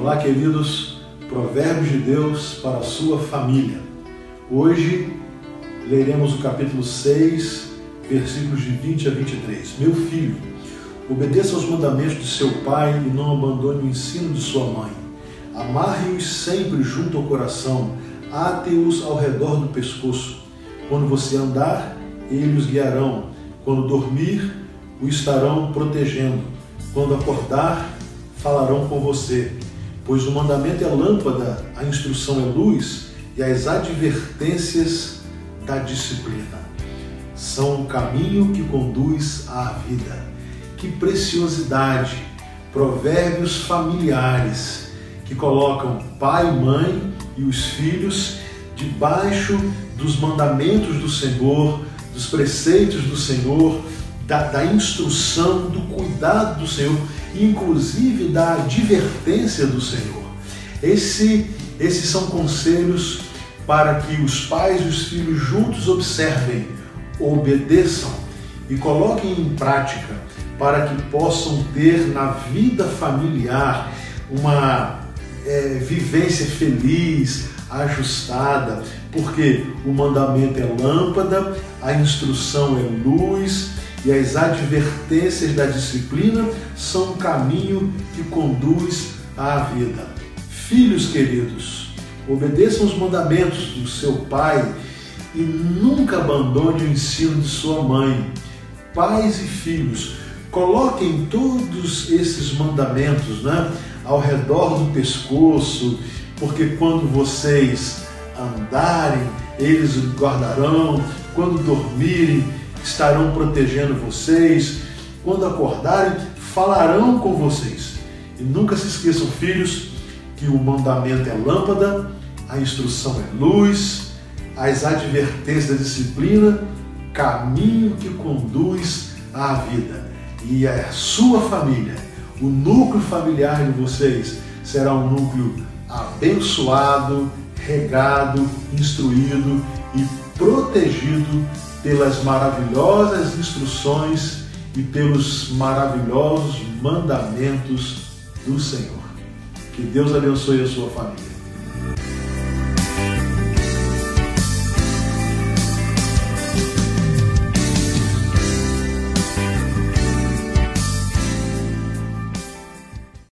Olá, queridos, Provérbios de Deus para a sua família. Hoje leremos o capítulo 6, versículos de 20 a 23. Meu filho, obedeça aos mandamentos de seu pai e não abandone o ensino de sua mãe. Amarre-os sempre junto ao coração, ate-os ao redor do pescoço. Quando você andar, eles os guiarão. Quando dormir, o estarão protegendo. Quando acordar, falarão com você pois o mandamento é lâmpada, a instrução é luz e as advertências da disciplina são o caminho que conduz à vida. Que preciosidade! Provérbios familiares que colocam pai mãe e os filhos debaixo dos mandamentos do Senhor, dos preceitos do Senhor, da, da instrução, do cuidado do Senhor, inclusive da advertência do Senhor. Esse, esses são conselhos para que os pais e os filhos juntos observem, obedeçam e coloquem em prática para que possam ter na vida familiar uma é, vivência feliz, ajustada, porque o mandamento é lâmpada, a instrução é luz, e as advertências da disciplina são o caminho que conduz à vida. Filhos queridos, obedeçam os mandamentos do seu pai e nunca abandone o ensino de sua mãe. Pais e filhos, coloquem todos esses mandamentos né, ao redor do pescoço, porque quando vocês andarem, eles guardarão, quando dormirem, estarão protegendo vocês. Quando acordarem, falarão com vocês. E nunca se esqueçam, filhos, que o mandamento é lâmpada, a instrução é luz, as advertências da disciplina, caminho que conduz à vida. E a sua família, o núcleo familiar de vocês, será um núcleo abençoado, regado, instruído e protegido pelas maravilhosas instruções e pelos maravilhosos mandamentos do Senhor. Que Deus abençoe a sua família.